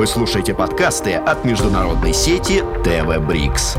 Вы слушаете подкасты от международной сети ТВ Брикс.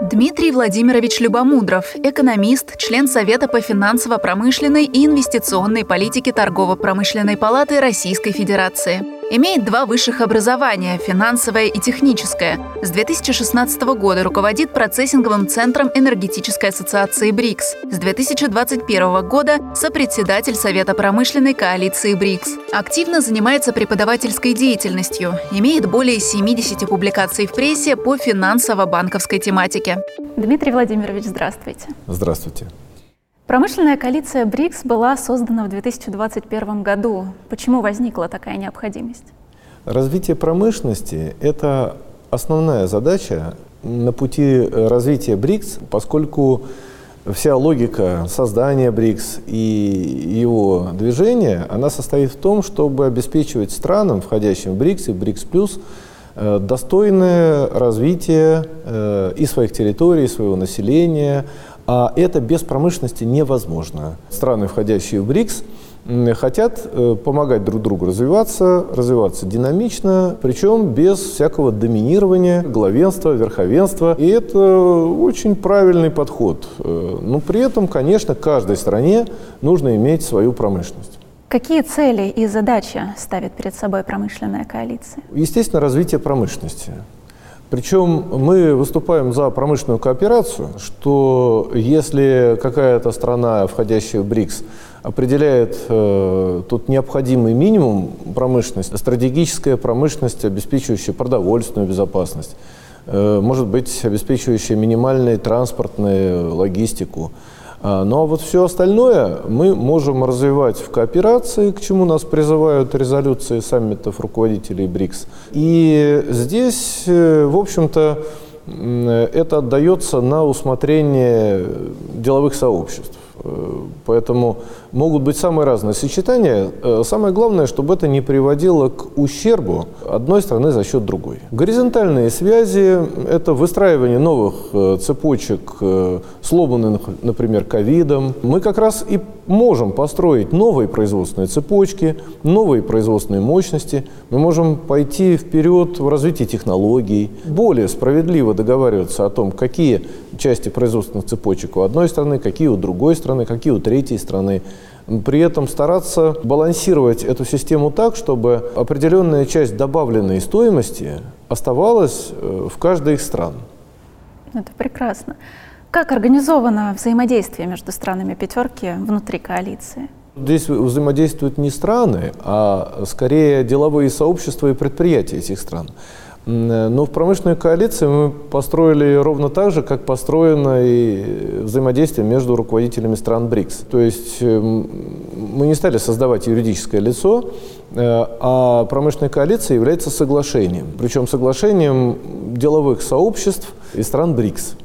Дмитрий Владимирович Любомудров, экономист, член Совета по финансово-промышленной и инвестиционной политике Торгово-промышленной палаты Российской Федерации. Имеет два высших образования – финансовое и техническое. С 2016 года руководит процессинговым центром Энергетической ассоциации БРИКС. С 2021 года – сопредседатель Совета промышленной коалиции БРИКС. Активно занимается преподавательской деятельностью. Имеет более 70 публикаций в прессе по финансово-банковской тематике. Дмитрий Владимирович, здравствуйте. Здравствуйте. Промышленная коалиция БРИКС была создана в 2021 году. Почему возникла такая необходимость? Развитие промышленности – это основная задача на пути развития БРИКС, поскольку вся логика создания БРИКС и его движения, она состоит в том, чтобы обеспечивать странам, входящим в БРИКС и БРИКС+, э, достойное развитие э, и своих территорий, и своего населения, а это без промышленности невозможно. Страны, входящие в БРИКС, хотят э, помогать друг другу развиваться, развиваться динамично, причем без всякого доминирования, главенства, верховенства. И это очень правильный подход. Э, но при этом, конечно, каждой стране нужно иметь свою промышленность. Какие цели и задачи ставит перед собой промышленная коалиция? Естественно, развитие промышленности. Причем мы выступаем за промышленную кооперацию, что если какая-то страна, входящая в БРИКС, определяет э, тут необходимый минимум промышленности, стратегическая промышленность, обеспечивающая продовольственную безопасность, э, может быть, обеспечивающая минимальную транспортную логистику, а, ну а вот все остальное мы можем развивать в кооперации, к чему нас призывают резолюции саммитов руководителей БРИКС. И здесь, э, в общем-то, это отдается на усмотрение деловых сообществ. Э, поэтому могут быть самые разные сочетания. Э, самое главное, чтобы это не приводило к ущербу одной страны за счет другой. Горизонтальные связи – это выстраивание новых э, цепочек, сломанных, например, ковидом. Мы как раз и можем построить новые производственные цепочки, новые производственные мощности. Мы можем пойти вперед в развитии технологий, более справедливо договариваться о том, какие части производственных цепочек у одной страны, какие у другой страны, какие у третьей страны. При этом стараться балансировать эту систему так, чтобы определенная часть добавленной стоимости оставалась э, в каждой из стран. Это прекрасно. Как организовано взаимодействие между странами пятерки внутри коалиции? Здесь взаимодействуют не страны, а скорее деловые сообщества и предприятия этих стран. Но в промышленной коалиции мы построили ровно так же, как построено и взаимодействие между руководителями стран БРИКС. То есть э, мы не стали создавать юридическое лицо, э, а промышленная коалиция является соглашением. Причем соглашением деловых сообществ и стран БРИКС.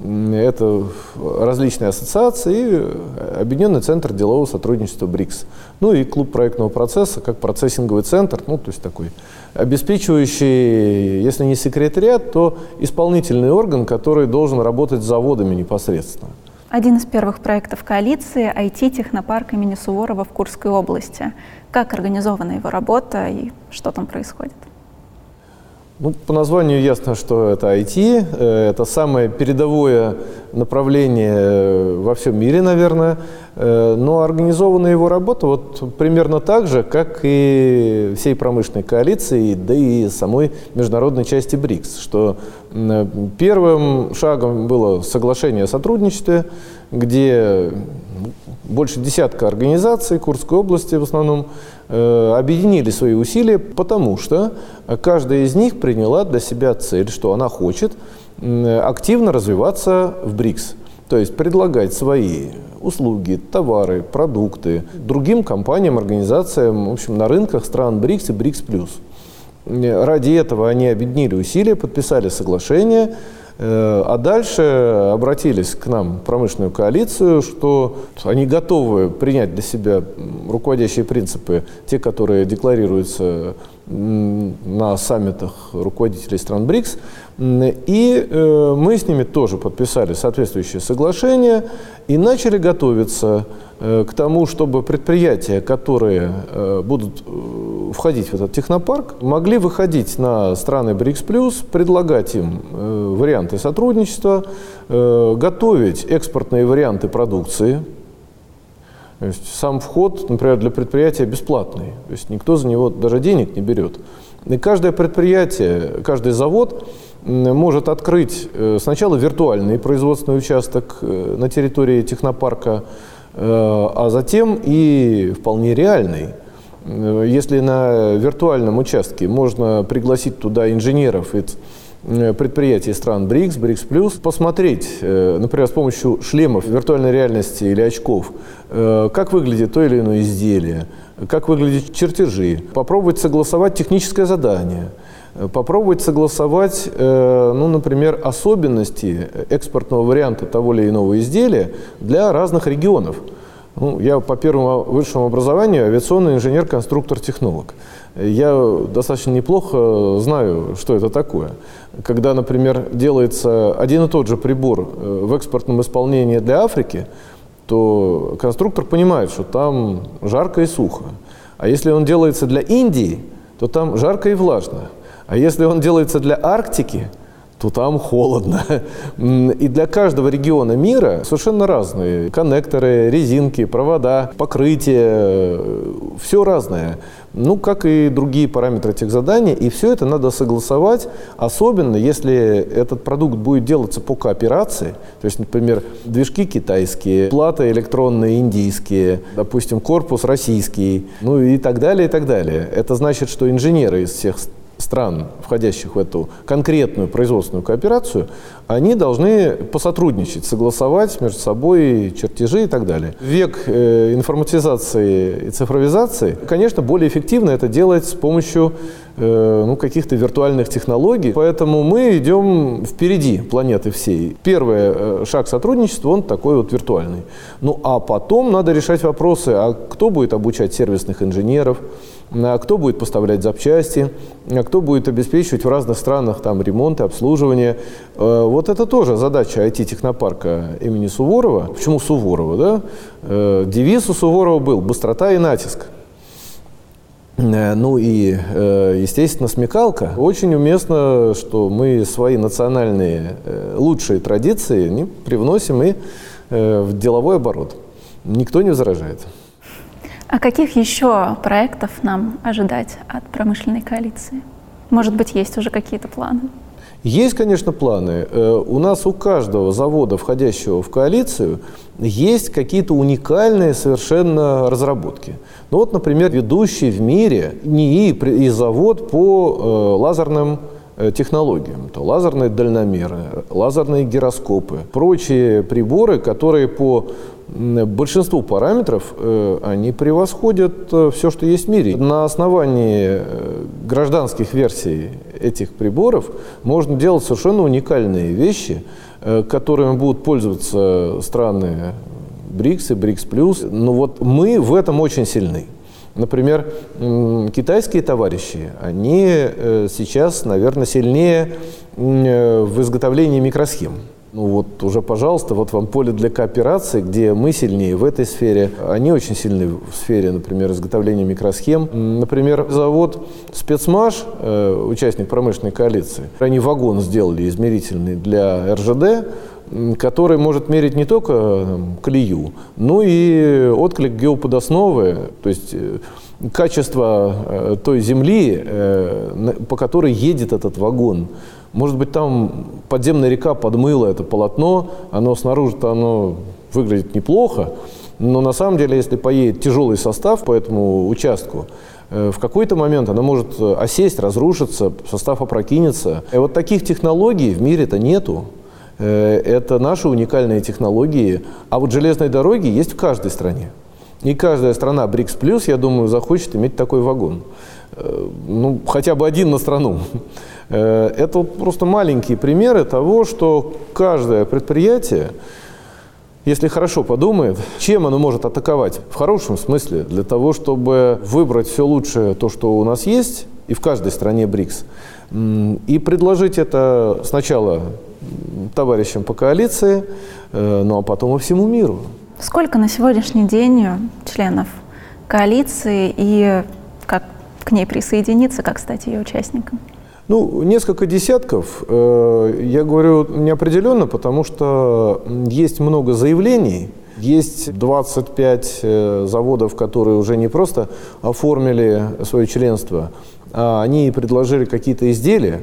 Это различные ассоциации и Объединенный центр делового сотрудничества БРИКС. Ну и клуб проектного процесса, как процессинговый центр, ну то есть такой обеспечивающий, если не секретариат, то исполнительный орган, который должен работать с заводами непосредственно. Один из первых проектов коалиции – IT-технопарк имени Суворова в Курской области. Как организована его работа и что там происходит? Ну, по названию ясно, что это IT. Э, это самое передовое направление э, во всем мире, наверное. Э, но организована его работа вот примерно так же, как и всей промышленной коалиции, да и самой международной части БРИКС. Что первым шагом было соглашение о сотрудничестве, где больше десятка организаций Курской области в основном объединили свои усилия, потому что каждая из них приняла для себя цель, что она хочет э, активно развиваться в БРИКС. То есть предлагать свои услуги, товары, продукты другим компаниям, организациям, в общем, на рынках стран БРИКС и БРИКС+. Ради этого они объединили усилия, подписали соглашение, Э, а дальше обратились к нам, промышленную коалицию, что они готовы принять для себя руководящие принципы, те, которые декларируются на саммитах руководителей стран БРИКС. И э, мы с ними тоже подписали соответствующее соглашение и начали готовиться э, к тому, чтобы предприятия, которые э, будут входить в этот технопарк, могли выходить на страны БРИКС+, предлагать им варианты сотрудничества, готовить экспортные варианты продукции, то есть сам вход, например, для предприятия бесплатный. То есть никто за него даже денег не берет. И каждое предприятие, каждый завод может открыть э, сначала виртуальный производственный участок э, на территории технопарка, э, а затем и вполне реальный. Если на виртуальном участке можно пригласить туда инженеров из Э, предприятий стран БРИКС, БРИКС+, посмотреть, э, например, с помощью шлемов виртуальной реальности или очков, э, как выглядит то или иное изделие, как выглядят чертежи, попробовать согласовать техническое задание, попробовать согласовать, ну, например, особенности экспортного варианта того или иного изделия для разных регионов. Ну, я по первому высшему образованию авиационный инженер-конструктор-технолог. Я достаточно неплохо знаю, что это такое. Когда, например, делается один и тот же прибор э, в экспортном исполнении для Африки, то конструктор понимает, что там жарко и сухо. А если он делается для Индии, то там жарко и влажно. А если он делается для Арктики, то там холодно. И для каждого региона мира совершенно разные. Коннекторы, резинки, провода, покрытие, все разное. Ну, как и другие параметры этих заданий. И все это надо согласовать, особенно если этот продукт будет делаться по кооперации. То есть, например, движки китайские, платы электронные индийские, допустим, корпус российский, ну и так далее, и так далее. Это значит, что инженеры из всех стран, входящих в эту конкретную производственную кооперацию, они должны посотрудничать, согласовать между собой чертежи и так далее. Век э, информатизации и цифровизации, конечно, более эффективно это делать с помощью э, ну, каких-то виртуальных технологий. Поэтому мы идем впереди планеты всей. Первый э, шаг сотрудничества, он такой вот виртуальный. Ну а потом надо решать вопросы, а кто будет обучать сервисных инженеров, кто будет поставлять запчасти, а кто будет обеспечивать в разных странах там ремонт и обслуживание. Э, вот это тоже задача IT-технопарка имени Суворова. Почему Суворова? Да? Э, девиз у Суворова был «быстрота и натиск». Э, ну и, естественно, смекалка. Очень уместно, что мы свои национальные лучшие традиции привносим и в деловой оборот. Никто не возражает. А каких еще проектов нам ожидать от промышленной коалиции? Может быть, есть уже какие-то планы? Есть, конечно, планы. Э, у нас у каждого завода, входящего в коалицию, есть какие-то уникальные совершенно разработки. Ну вот, например, ведущий в мире НИИ и завод по э, лазерным технологиям. То лазерные дальномеры, лазерные гироскопы, прочие приборы, которые по большинству параметров э, они превосходят э, все, что есть в мире. На основании э, гражданских версий этих приборов можно делать совершенно уникальные вещи, которыми будут пользоваться страны БРИКС и БРИКС+. Но вот мы в этом очень сильны. Например, китайские товарищи, они сейчас, наверное, сильнее в изготовлении микросхем. Ну вот уже, пожалуйста, вот вам поле для кооперации, где мы сильнее в этой сфере. Они очень сильны в сфере, например, изготовления микросхем. Например, завод «Спецмаш», э, участник промышленной коалиции, они вагон сделали измерительный для РЖД, который может мерить не только там, колею, но и отклик геоподосновы, то есть э, качество э, той земли, по которой едет этот вагон. Может быть, там подземная река подмыла это полотно, оно снаружи-то оно выглядит неплохо, но на самом деле, если поедет тяжелый состав по этому участку, э, в какой-то момент она может осесть, разрушиться, состав опрокинется. И вот таких технологий в мире-то нету. Э, это наши уникальные технологии. А вот железные дороги есть в каждой стране. И каждая страна БРИКС плюс, я думаю, захочет иметь такой вагон. Э, ну, хотя бы один на страну. Э, это просто маленькие примеры того, что каждое предприятие, если хорошо подумает, чем оно может атаковать, в хорошем смысле, для того, чтобы выбрать все лучшее, то, что у нас есть, и в каждой стране БРИКС. И предложить это сначала товарищам по коалиции, э, ну а потом и всему миру. Сколько на сегодняшний день членов коалиции и как к ней присоединиться, как стать ее участником? Ну, несколько десятков. Э, я говорю неопределенно, потому что есть много заявлений, есть 25 э, заводов, которые уже не просто оформили свое членство, они предложили какие-то изделия.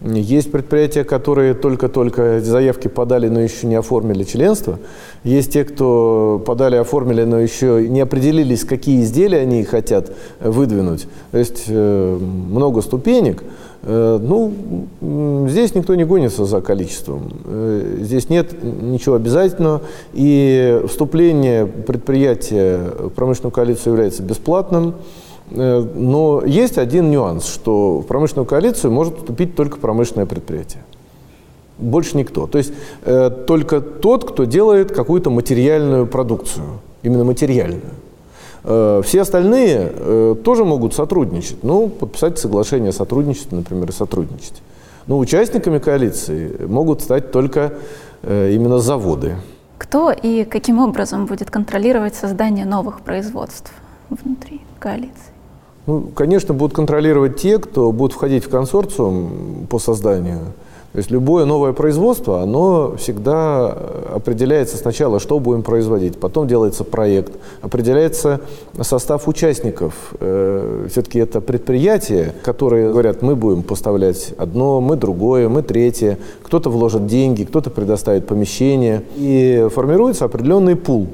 Есть предприятия, которые только-только заявки подали, но еще не оформили членство. Есть те, кто подали, оформили, но еще не определились, какие изделия они хотят выдвинуть. То есть э, много ступенек. Э, ну, здесь никто не гонится за количеством. Э, здесь нет ничего обязательного. И вступление предприятия в промышленную коалицию является бесплатным. Э, но есть один нюанс, что в промышленную коалицию может вступить только промышленное предприятие. Больше никто. То есть э, только тот, кто делает какую-то материальную продукцию, именно материальную. Э, все остальные э, тоже могут сотрудничать, ну, подписать соглашение о сотрудничестве, например, и сотрудничать. Но участниками коалиции могут стать только именно заводы. Кто и каким образом будет контролировать создание новых производств внутри коалиции? Ну, конечно, будут контролировать те, кто будет входить в консорциум по созданию. То есть любое новое производство, оно всегда определяется сначала, что будем производить, потом делается проект, определяется состав участников. Э, все-таки это предприятия, которые говорят, мы будем поставлять одно, мы другое, мы третье. Кто-то вложит деньги, кто-то предоставит помещение. И формируется определенный пул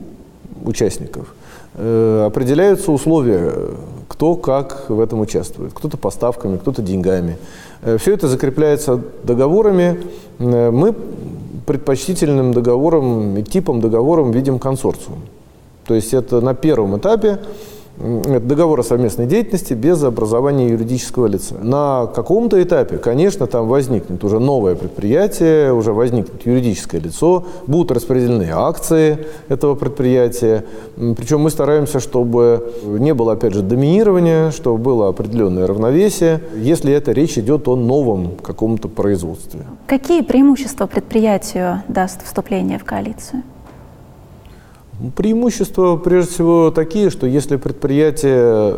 участников. Э, определяются условия кто как в этом участвует. Кто-то поставками, кто-то деньгами. Э, Все это закрепляется договорами. Э, мы предпочтительным договором и типом договором видим консорциум. То есть это на первом этапе договор о совместной деятельности без образования юридического лица. На каком-то этапе, конечно, там возникнет уже новое предприятие, уже возникнет юридическое лицо, будут распределены акции этого предприятия. Причем мы стараемся, чтобы не было, опять же, доминирования, чтобы было определенное равновесие, если это речь идет о новом каком-то производстве. Какие преимущества предприятию даст вступление в коалицию? Преимущества, прежде всего, такие, что если предприятие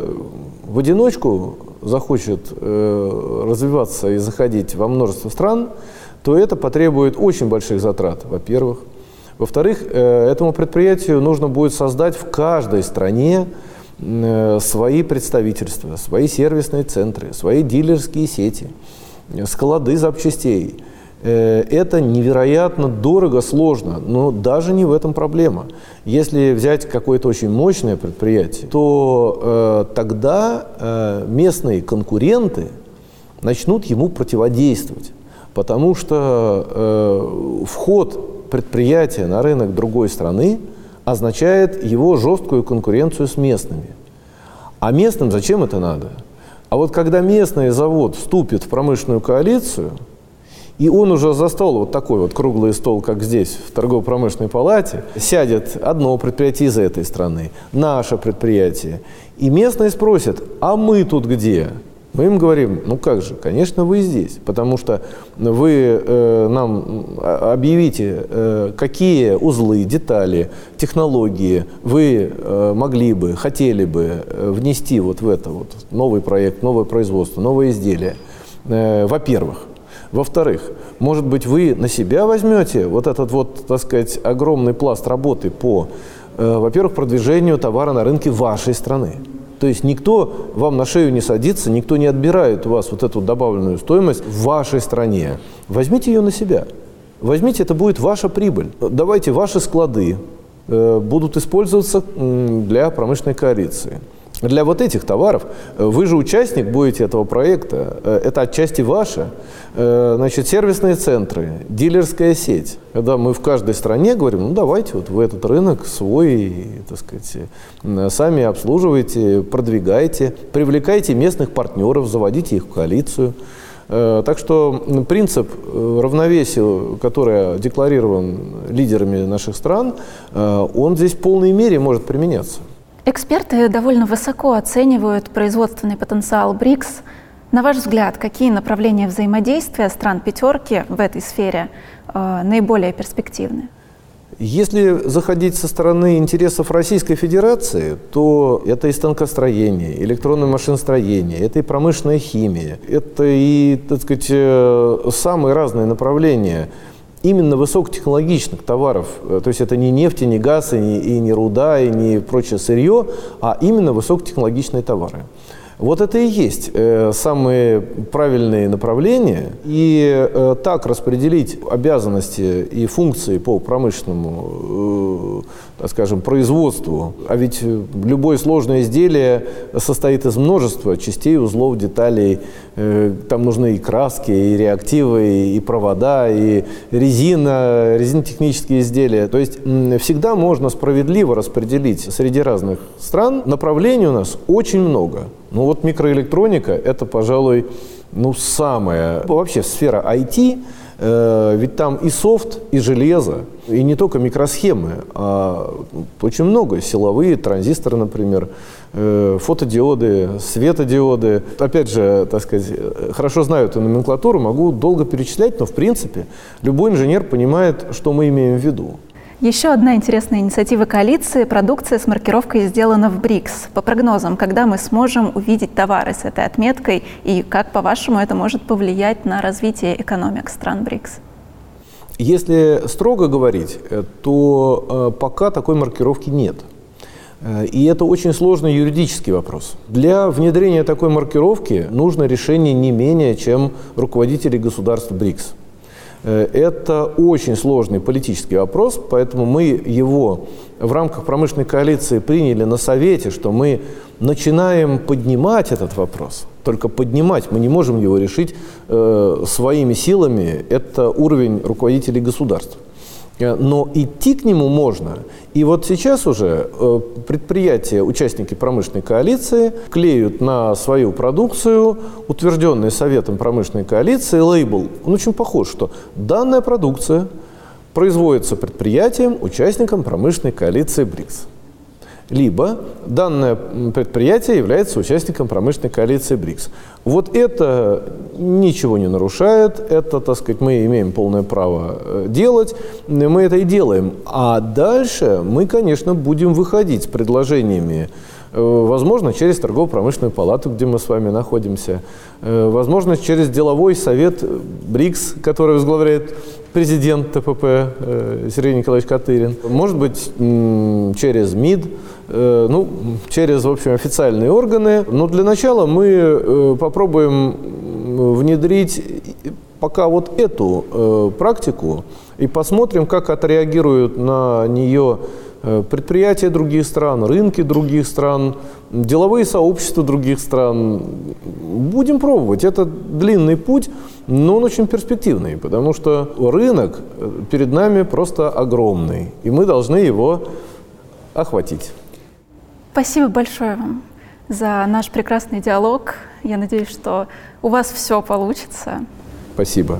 в одиночку захочет э, развиваться и заходить во множество стран, то это потребует очень больших затрат, во-первых. Во-вторых, э, этому предприятию нужно будет создать в каждой стране э, свои представительства, свои сервисные центры, свои дилерские сети, склады запчастей – Э, это невероятно дорого, сложно, но даже не в этом проблема. Если взять какое-то очень мощное предприятие, то э, тогда э, местные конкуренты начнут ему противодействовать, потому что э, вход предприятия на рынок другой страны означает его жесткую конкуренцию с местными. А местным зачем это надо? А вот когда местный завод вступит в промышленную коалицию – и он уже за стол, вот такой вот круглый стол, как здесь, в торгово-промышленной палате, сядет одно предприятие из этой страны, наше предприятие. И местные спросят, а мы тут где? Мы им говорим, ну как же, конечно, вы здесь, потому что вы э, нам объявите, э, какие узлы, детали, технологии вы э, могли бы, хотели бы э, внести вот в это вот новый проект, новое производство, новое изделие. Э, во-первых. Во-вторых, может быть, вы на себя возьмете вот этот вот, так сказать, огромный пласт работы по, э, во-первых, продвижению товара на рынке вашей страны. То есть никто вам на шею не садится, никто не отбирает у вас вот эту добавленную стоимость в вашей стране. Возьмите ее на себя. Возьмите, это будет ваша прибыль. Давайте ваши склады э, будут использоваться для промышленной коалиции. Для вот этих товаров э, вы же участник будете этого проекта, э, это отчасти ваше. Э, значит, сервисные центры, дилерская сеть. Когда мы в каждой стране говорим, ну давайте вот в этот рынок свой, так сказать, сами обслуживайте, продвигайте, привлекайте местных партнеров, заводите их в коалицию. Так что принцип равновесия, который декларирован лидерами наших стран, он здесь в полной мере может применяться. Эксперты довольно высоко оценивают производственный потенциал БРИКС. На ваш взгляд, какие направления взаимодействия стран пятерки в этой сфере э, наиболее перспективны? Если заходить со стороны интересов Российской Федерации, то это и станкостроение, электронное машиностроение, это и промышленная химия, это и, так сказать, э, самые разные направления именно высокотехнологичных товаров. Э, то есть это не нефть, и не газ, и не, и не руда, и не прочее сырье, а именно высокотехнологичные товары. Вот это и есть э, самые правильные направления. И э, так распределить обязанности и функции по промышленному, э, так скажем, производству. А ведь любое сложное изделие состоит из множества частей, узлов, деталей. Э, там нужны и краски, и реактивы, и провода, и резина, резинотехнические изделия. То есть всегда можно справедливо распределить среди разных стран. Направлений у нас очень много. Ну вот микроэлектроника – это, пожалуй, ну, самая, вообще сфера IT, э, ведь там и софт, и железо, и не только микросхемы, а очень много, силовые, транзисторы, например, э, фотодиоды, светодиоды. Опять же, так сказать, хорошо знаю эту номенклатуру, могу долго перечислять, но в принципе любой инженер понимает, что мы имеем в виду. Еще одна интересная инициатива коалиции – продукция с маркировкой сделана в БРИКС. По прогнозам, когда мы сможем увидеть товары с этой отметкой и как, по-вашему, это может повлиять на развитие экономик стран БРИКС? Если строго говорить, э, то э, пока такой маркировки нет. Э, и это очень сложный юридический вопрос. Для внедрения такой маркировки нужно решение не менее, чем руководителей государств БРИКС. Э, это очень сложный политический вопрос, поэтому мы его в рамках промышленной коалиции приняли на Совете, что мы начинаем поднимать этот вопрос. Только поднимать, мы не можем его решить э, своими силами, это уровень руководителей государств. Э, но идти к нему можно. И вот сейчас уже э, предприятия, участники промышленной коалиции, клеют на свою продукцию утвержденный Советом промышленной коалиции лейбл. Он очень похож, что данная продукция производится предприятием, участником промышленной коалиции БРИКС либо данное предприятие является участником промышленной коалиции БРИКС. Вот это ничего не нарушает, это, так сказать, мы имеем полное право э, делать, мы это и делаем. А дальше мы, конечно, будем выходить с предложениями Э, возможно, через торгово-промышленную палату, где мы с вами находимся. Э, возможно, через деловой совет БРИКС, который возглавляет президент ТПП э, Сергей Николаевич Катырин. Может быть, через МИД, ну, через, в общем, официальные органы. Но для начала мы попробуем внедрить пока вот эту практику и посмотрим, как отреагируют на нее Э, предприятия других стран, рынки других стран, деловые сообщества других стран. Будем пробовать. Это длинный путь, но он очень перспективный, потому что рынок э, перед нами просто огромный, и мы должны его охватить. Спасибо большое вам за наш прекрасный диалог. Я надеюсь, что у вас все получится. Спасибо.